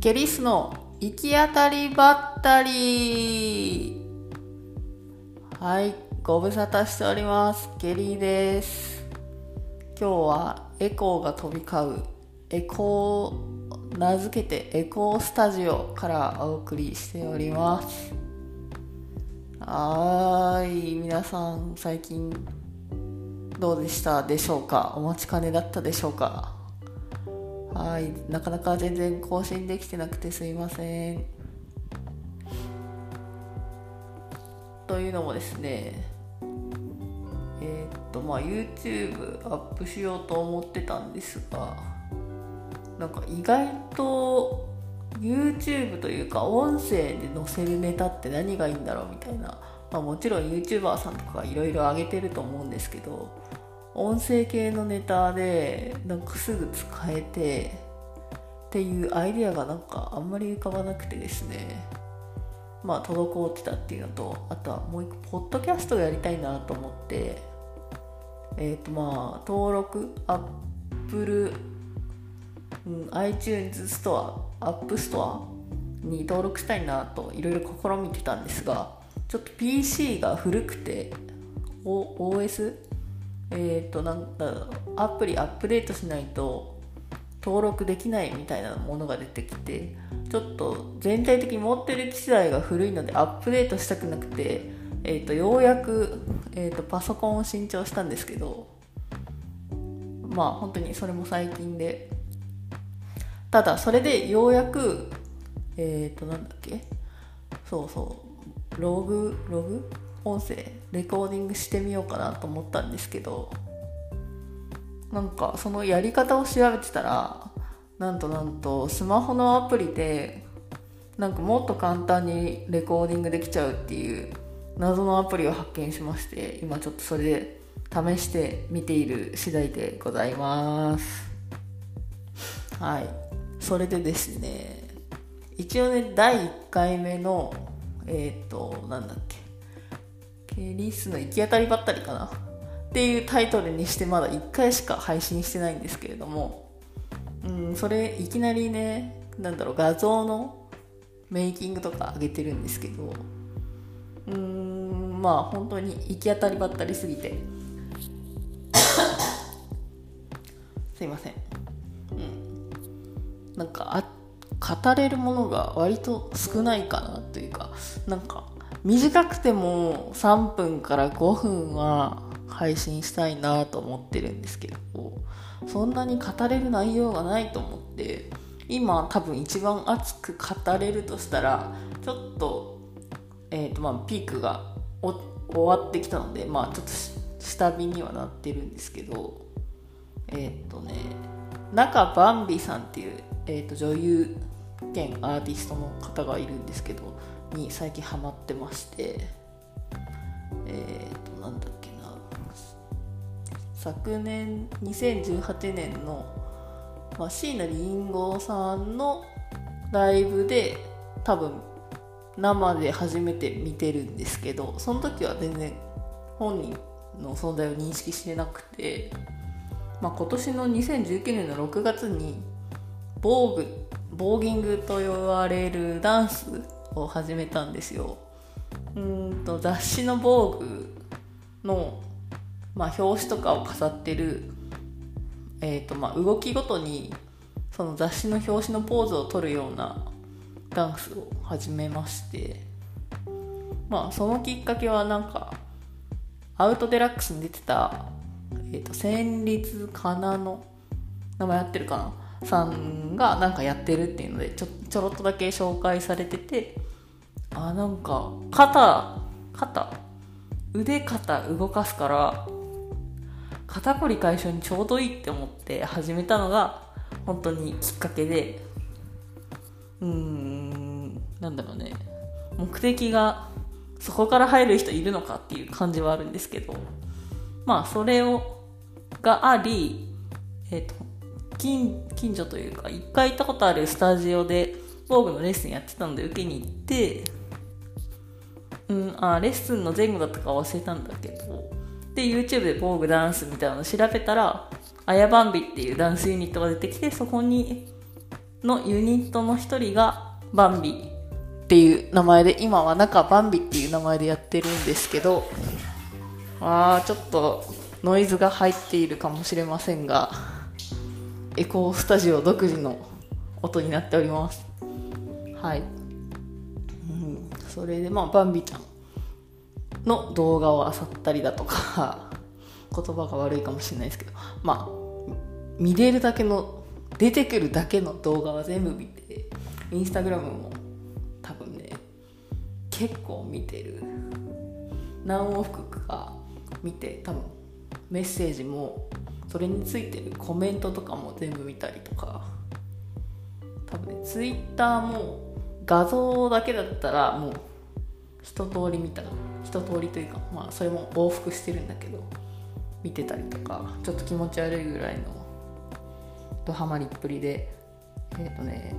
ケリスの行き当たりばったりはいご無沙汰しておりますケリーです今日はエコーが飛び交うエコー名付けてエコースタジオからお送りしておりますはーい皆さん最近どうでしたでしょうかお待ちかねだったでしょうかはい。なかなか全然更新できてなくてすいません。というのもですねえー、っとまあ YouTube アップしようと思ってたんですがなんか意外と YouTube というか音声で載せるネタって何がいいんだろうみたいな、まあ、もちろん YouTuber さんとかいろいろ上げてると思うんですけど音声系のネタでなんかすぐ使えてっていうアイデアがなんかあんまり浮かばなくてですね。まあ滞ってたっていうのとあとはもう一個ポッドキャストをやりたいなと思ってえっ、ー、とまあ登録 Apple、うん、iTunes ストアアップストアに登録したいなといろいろ試みてたんですがちょっと PC が古くて OS えっ、ー、となんだろうアプリアップデートしないと登録できないみたいなものが出てきてちょっと全体的に持ってる機材が古いのでアップデートしたくなくて、えーと、ようやく、えーと、パソコンを新調したんですけどまあ本当にそれも最近で。ただそれでようやくえっ、ー、となんだっけ？そうそう。ログログ？音声レコーディングしてみようかなと思ったんですけどなんかそのやり方を調べてたらなんとなんとスマホのアプリでなんかもっと簡単にレコーディングできちゃうっていう謎のアプリを発見しまして今ちょっとそれで試してみている次第でございます。はい。それでですね一応ね第1回目のえっ、ー、となんだっけ。ケリスの行き当たりばったりかな。っていうタイトルにしてまだ1回しか配信してないんですけれども、うん、それいきなりねなんだろう画像のメイキングとか上げてるんですけど。うーんまあ本当に行き当たりばったりすぎて。すいません。うん。なんかあ語れるものが割と少ないかなというか。なんか短くても3分から5分は配信したいなと思ってるんですけどそんなに語れる内容がないと思って今多分一番熱く語れるとしたらちょっと,、えーとまあ、ピークが終わってきたのでまあちょっと下火にはなってるんですけどえっ、ー、とね中バンビさんっていう、えーと女優兼アーティストの方がいるんですけどに最近ハマってましてえっ、ー、となんだっけな。昨年2018年の、ま、椎名林檎さんのライブで多分生で初めて見てるんですけどその時は全然本人の存在を認識してなくて、まあ、今年の2019年の6月にボーグボーギングと言われるダンスを始めたんですよ。うんと雑誌の防具の、まあ、表紙とかを飾ってる、えーとまあ、動きごとにその雑誌の表紙のポーズを取るようなダンスを始めましてまあそのきっかけはなんかアウトデラックスに出てた、えーと、戦慄かなの名前やってるかな？さんがなんかやってるっていうのでちょちょろっとだけ紹介されててあなんか肩肩？腕肩動かすから肩こり解消にちょうどいいって思って始めたのが本当にきっかけでうーんなんだろうね。目的がそこから入る人いるのかっていう感じはあるんですけどまあそれをがありえっ、ー、と近近所というか一回行ったことあるスタジオで防具のレッスンやってたので受けに行ってうん、あレッスンの前後だったか忘れたんだけど。で YouTube で防具ダンスみたいなの調べたらあやばんびっていうダンスユニットが出てきてそこにのユニットの一人がバンビっていう名前で今は中バンビっていう名前でやってるんですけどあーちょっとノイズが入っているかもしれませんがエコースタジオ独自の音になっております。はい、それでまあバンビちゃんの動画を漁ったりだとか 言葉が悪いかもしれないですけどまあ見れるだけの出てくるだけの動画は全部見てインスタグラムも多分ね結構見てる。何往復か見て多分メッセージもそれについてるコメントとかも全部見たりとか多分ねツイッターも画像だけだったらもう一通り見た一通りというかまあそれも往復してるんだけど見てたりとかちょっと気持ち悪いぐらいのドハマりっぷりでえっ、ー、とね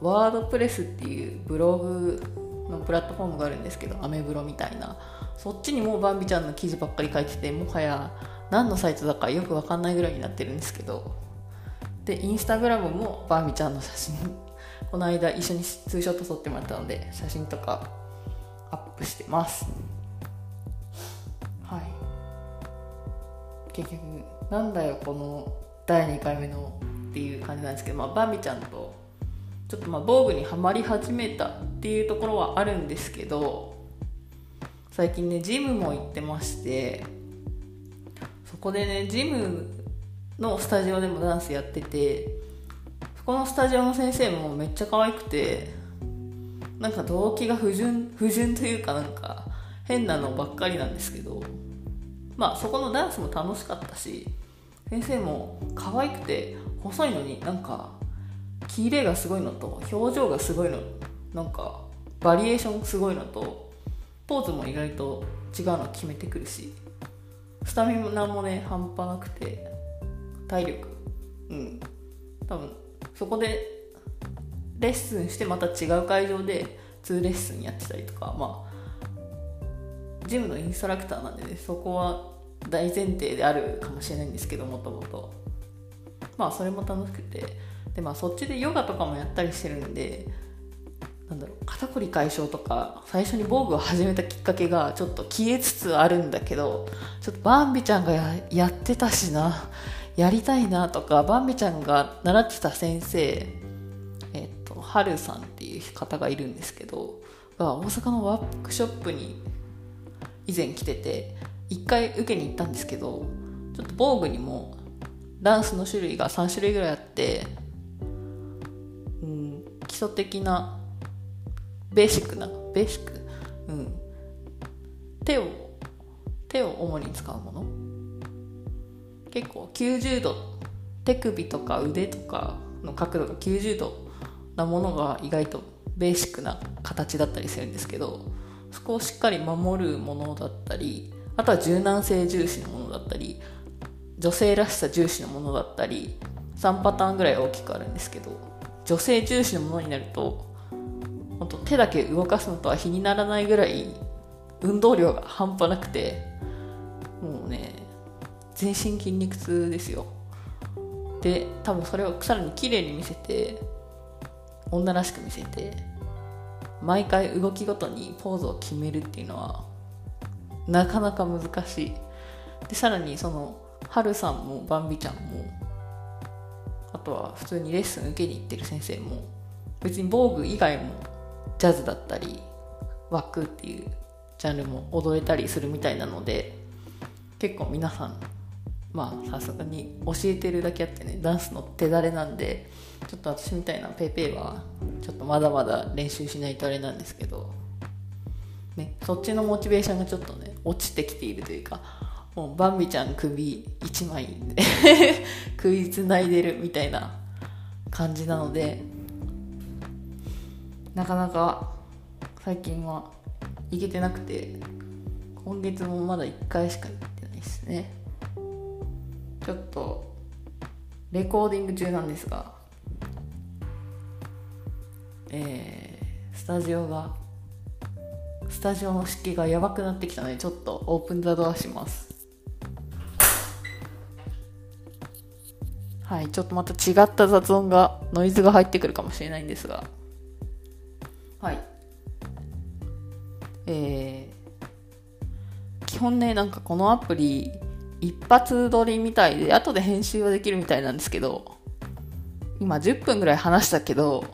ワードプレスっていうブログのプラットフォームがあるんですけどアメブロみたいな。そっちにもうバンビちゃんの記事ばっかり書いててもはや何のサイトだかよく分かんないぐらいになってるんですけどでインスタグラムもバンビちゃんの写真この間一緒にツーショット撮ってもらったので写真とかアップしてます。はい。結局なんだよこの第2回目のっていう感じなんですけど、まあ、バンビちゃんとちょっとまあ防具にはまり始めたっていうところはあるんですけど最近ねジムも行ってましてそこでねジムのスタジオでもダンスやっててこのスタジオの先生もめっちゃ可愛くてなんか動機が不純不純というかなんか変なのばっかりなんですけどまあそこのダンスも楽しかったし先生も可愛くて細いのになんかキレがすごいのと表情がすごいのなんかバリエーションすごいのとポーズも意外と違うの決めてくるしスタミナもね半端なくて体力。うん。多分そこでレッスンしてまた違う会場で2レッスンやってたりとかまあジムのインストラクターなんでねそこは大前提であるかもしれないんですけどもともと。まあそれも楽しくて。でまあそっちでヨガとかもやったりしてるんでなんだろう肩こり解消とか最初に防具を始めたきっかけがちょっと消えつつあるんだけどちょっとバンビちゃんがやってたしな。やりたいなとかバンビちゃんが習ってた先生えっとはるさんっていう方がいるんですけどが大阪のワークショップに以前来てて1回受けに行ったんですけどちょっと防具にもダンスの種類が3種類ぐらいあって、うん、基礎的なベーシックなベーシック？うん。手を手を主に使うもの？結構90度手首とか腕とかの角度が90度なものが意外とベーシックな形だったりするんですけどそこをしっかり守るものだったりあとは柔軟性重視のものだったり女性らしさ重視のものだったり3パターンぐらい大きくあるんですけど女性重視のものになると本当手だけ動かすのとは比にならないぐらい運動量が半端なくてもうね全身筋肉痛ですよ。で多分それをさらに綺麗に見せて女らしく見せて毎回動きごとにポーズを決めるっていうのはなかなか難しい。でさらにそのはるさんもバンビちゃんもあとは普通にレッスン受けに行ってる先生も別に防具以外もジャズだったりワックっていうジャンルも踊れたりするみたいなので結構皆さんまあさすがに教えてるだけあってねダンスの手だれなんでちょっと私みたいな PayPay はちょっとまだまだ練習しないとあれなんですけど、ね、そっちのモチベーションがちょっとね落ちてきているというかもうバンビちゃん首1枚で食いつないでるみたいな感じなのでなかなか最近は行けてなくて今月もまだ1回しか行ってないですね。ちょっとレコーディング中なんですがえー、スタジオがスタジオの湿気がやばくなってきたのでちょっとオープンザドアしますはい、ちょっとまた違った雑音が、ノイズが入ってくるかもしれないんですが。はい。えー、基本ね、なんかこのアプリ、一発撮りみたいで、後で編集はできるみたいなんですけど、今10分ぐらい話したけど、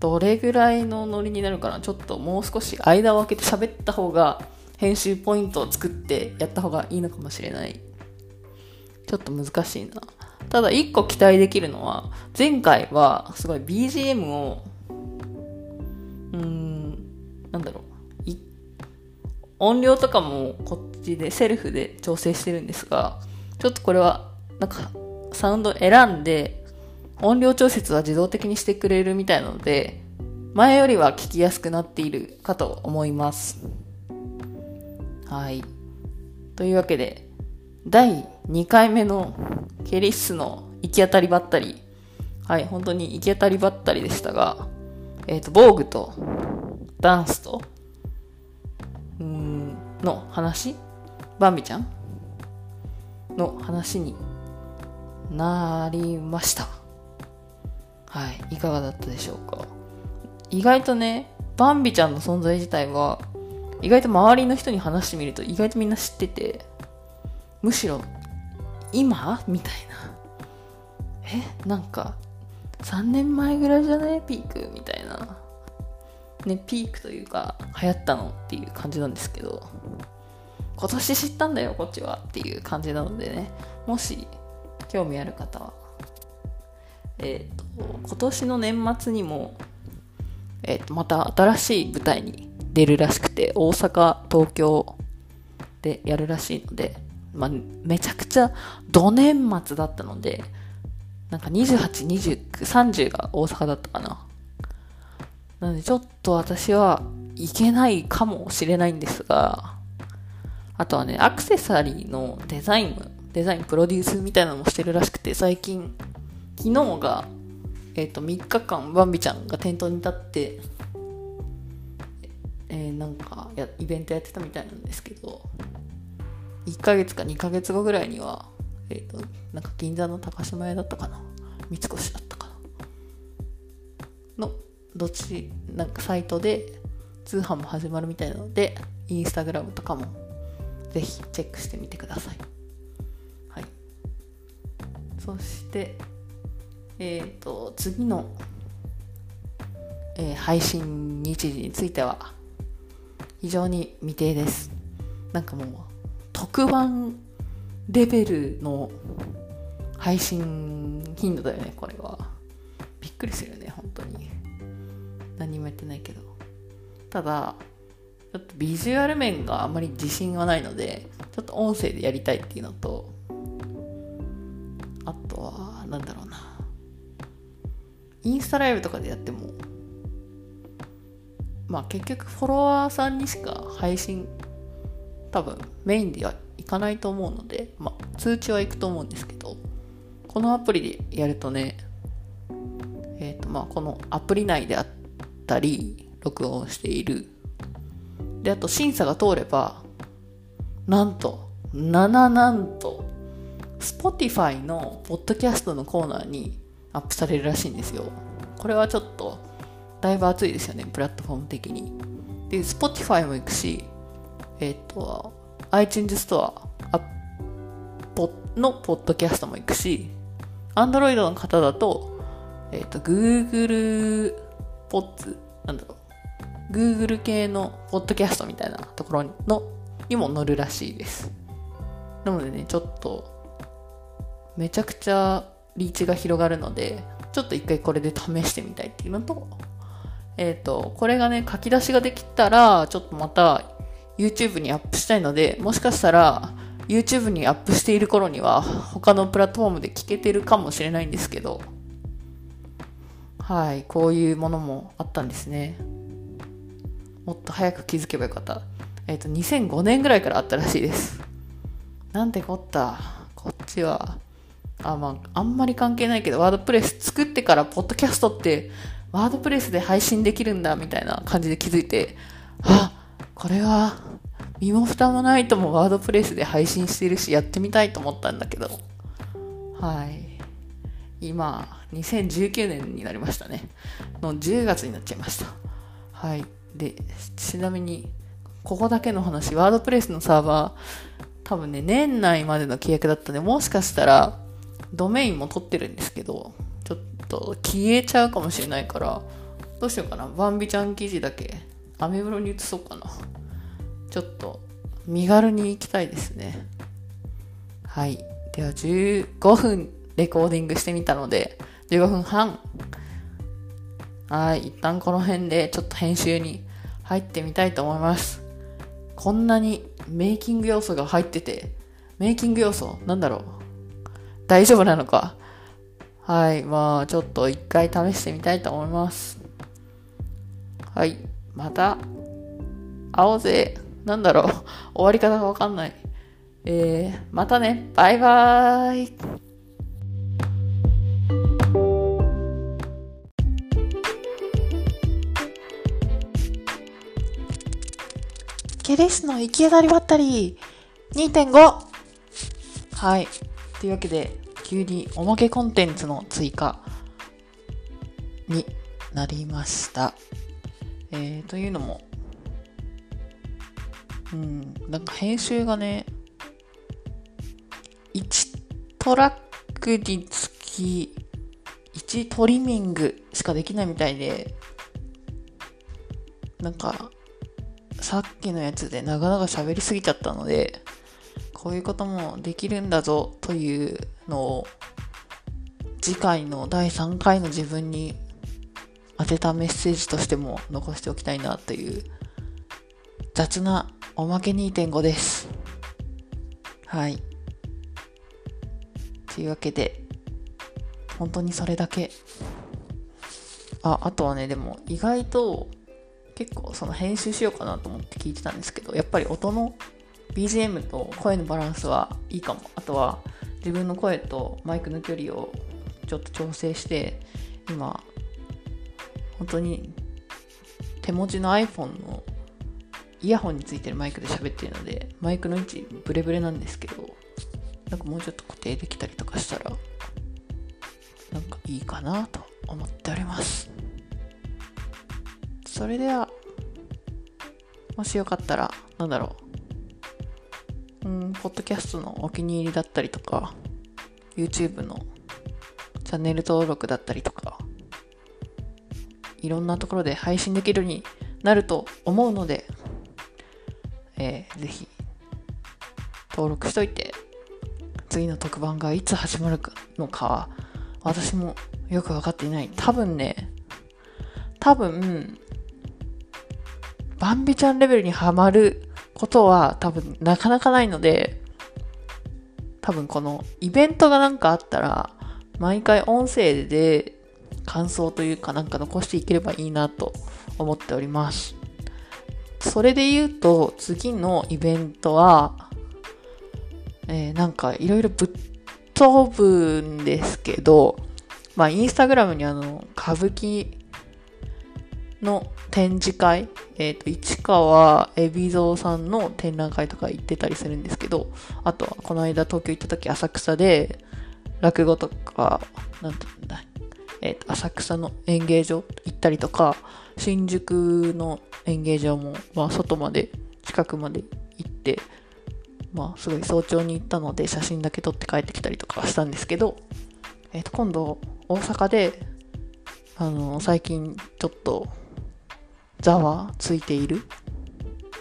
どれぐらいのノリになるかな？ちょっともう少し間を空けて喋った方が、編集ポイントを作ってやった方がいいのかもしれない。ちょっと難しいな。ただ一個期待できるのは、前回はすごい BGM を、音量とかもこっちでセルフで調整してるんですが、ちょっとこれは、なんか、サウンド選んで、音量調節は自動的にしてくれるみたいなので、前よりは聞きやすくなっているかと思います。はい。というわけで、第2回目のケリッスの行き当たりばったり。はい、本当に行き当たりばったりでしたが、えっ、ー、と、防具とダンスと、の話？バンビちゃん？の話になりました。はい、いかがだったでしょうか？意外とね、バンビちゃんの存在自体は、意外と周りの人に話してみると意外とみんな知ってて、むしろ今？みたいな。え？なんか、3年前ぐらいじゃねピーク？みたいな。ね、ピークというか、流行ったのっていう感じなんですけど、今年知ったんだよ、こっちはっていう感じなのでね、もし興味ある方は、えっ、ー、と、今年の年末にも、えっ、ー、と、また新しい舞台に出るらしくて、大阪、東京でやるらしいので、まあ、めちゃくちゃ土年末だったので、なんか28、29、30が大阪だったかな。なのでちょっと私は行けないかもしれないんですが、あとはね、アクセサリーのデザイン、デザインプロデュースみたいなのもしてるらしくて、最近、昨日が、えっ、ー、と、3日間、バンビちゃんが店頭に立って、えー、なんかや、イベントやってたみたいなんですけど、1ヶ月か2ヶ月後ぐらいには、えっ、ー、と、なんか銀座の高島屋だったかな三越だったかなの、どっち、なんかサイトで通販も始まるみたいなので、インスタグラムとかもぜひチェックしてみてください。はい。そして、えっ、ー、と、次の、えー、配信日時については、非常に未定です。なんかもう、特番レベルの配信頻度だよね、これは。びっくりするよね、本当に。何もやってないけど。ただ、ちょっとビジュアル面があまり自信がないので、ちょっと音声でやりたいっていうのと、あとは、なんだろうな。インスタライブとかでやっても、まあ結局フォロワーさんにしか配信多分メインではいかないと思うので、まあ、通知は行くと思うんですけど、このアプリでやるとね、えっ、ー、とまあこのアプリ内であったり、録音している。で、あと審査が通れば、なんと、7なんと、Spotify のポッドキャストのコーナーにアップされるらしいんですよ。これはちょっと、だいぶ熱いですよね、プラットフォーム的に。で、Spotify も行くし、えっ、と、iTunes ストアのポッドキャストも行くし、Android の方だと、えっ、と、Google ポッツなんだろう。Google 系のポッドキャストみたいなところのにも載るらしいです。なのでね、ちょっと、めちゃくちゃリーチが広がるので、ちょっと一回これで試してみたいっていうのと、えっ、ー、と、これがね、書き出しができたら、ちょっとまた YouTube にアップしたいので、もしかしたら YouTube にアップしている頃には他のプラットフォームで聞けてるかもしれないんですけど、はい、こういうものもあったんですね。もっと早く気づけばよかった。えっ、ー、と、2005年ぐらいからあったらしいです。なんてこった？こっちは。あ、まあ、あんまり関係ないけど、ワードプレス作ってから、ポッドキャストって、ワードプレスで配信できるんだ、みたいな感じで気づいて、あ、これは身も蓋もないともワードプレスで配信してるしやってみたいと思ったんだけどはい今2019年になりましたねの10月になっちゃいましたはいでちなみにここだけの話ワードプレスのサーバー多分ね年内までの契約だったんでもしかしたらドメインも取ってるんですけどちょっと消えちゃうかもしれないからどうしようかな。バンビちゃん記事だけアメブロに移そうかな。ちょっと身軽に行きたいですね。はい。では15分レコーディングしてみたので15分半はい一旦この辺でちょっと編集に入ってみたいと思いますこんなにメイキング要素が入っててメイキング要素なんだろう？大丈夫なのか？はい、まあちょっと一回試してみたいと思います。はい、また会おうぜ。なんだろう？終わり方がわかんない。えー、またね。バイバーイ。ケレスの行き当たりばったり2.5はい。というわけで、急におまけコンテンツの追加になりました。えー、というのも、うん、なんか編集がね、1トラックにつき1トリミングしかできないみたいで、なんか、さっきのやつで長々喋りすぎちゃったので、こういうこともできるんだぞというのを次回の第3回の自分に当てたメッセージとしても残しておきたいなという雑なおまけ2.5です。はい。というわけで、本当にそれだけ。あ、あとはね、でも意外と結構その編集しようかなと思って聞いてたんですけど、やっぱり音の BGM と声のバランスはいいかも。あとは自分の声とマイクの距離をちょっと調整して今本当に手持ちの iPhone のイヤホンについてるマイクで喋ってるのでマイクの位置ブレブレなんですけどなんかもうちょっと固定できたりとかしたらなんかいいかなと思っておりますそれではもしよかったらなんだろううん、ポッドキャストのお気に入りだったりとか、YouTube のチャンネル登録だったりとか、いろんなところで配信できるようになると思うので、えー、ぜひ登録しといて、次の特番がいつ始まるのかは、私もよくわかっていない。多分ね、多分、バンビちゃんレベルにはまることは多分なかなかないので、多分このイベントがなんかあったら、毎回音声で感想というかなんか残していければいいなと思っております。それで言うと、次のイベントは、えー、なんかいろいろぶっ飛ぶんですけど、まあインスタグラムにあの、歌舞伎の展示会、えっ、ー、と、市川海老蔵さんの展覧会とか行ってたりするんですけど、あとは、この間東京行った時浅草で、落語とか、なんて言うんだ、えっ、ー、と、浅草の演芸場行ったりとか、新宿の演芸場も、まあ、外まで、近くまで行って、まあ、すごい早朝に行ったので、写真だけ撮って帰ってきたりとかしたんですけど、えっ、ー、と、今度、大阪で、あの、最近ちょっとざわついている？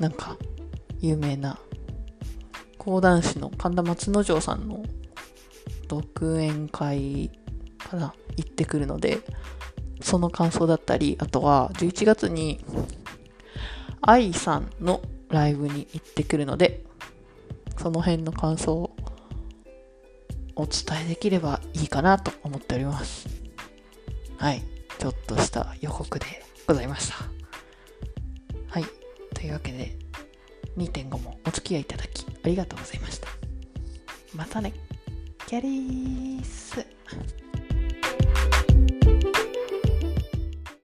なんか有名な。講談師の神田松之丞さんの独演会から行ってくるのでその感想だったりあとは11月に愛さんのライブに行ってくるのでその辺の感想をお伝えできればいいかなと思っております。はい。ちょっとした予告でございました。というわけで、2.5もお付き合いいただきありがとうございました。またね。キャリース。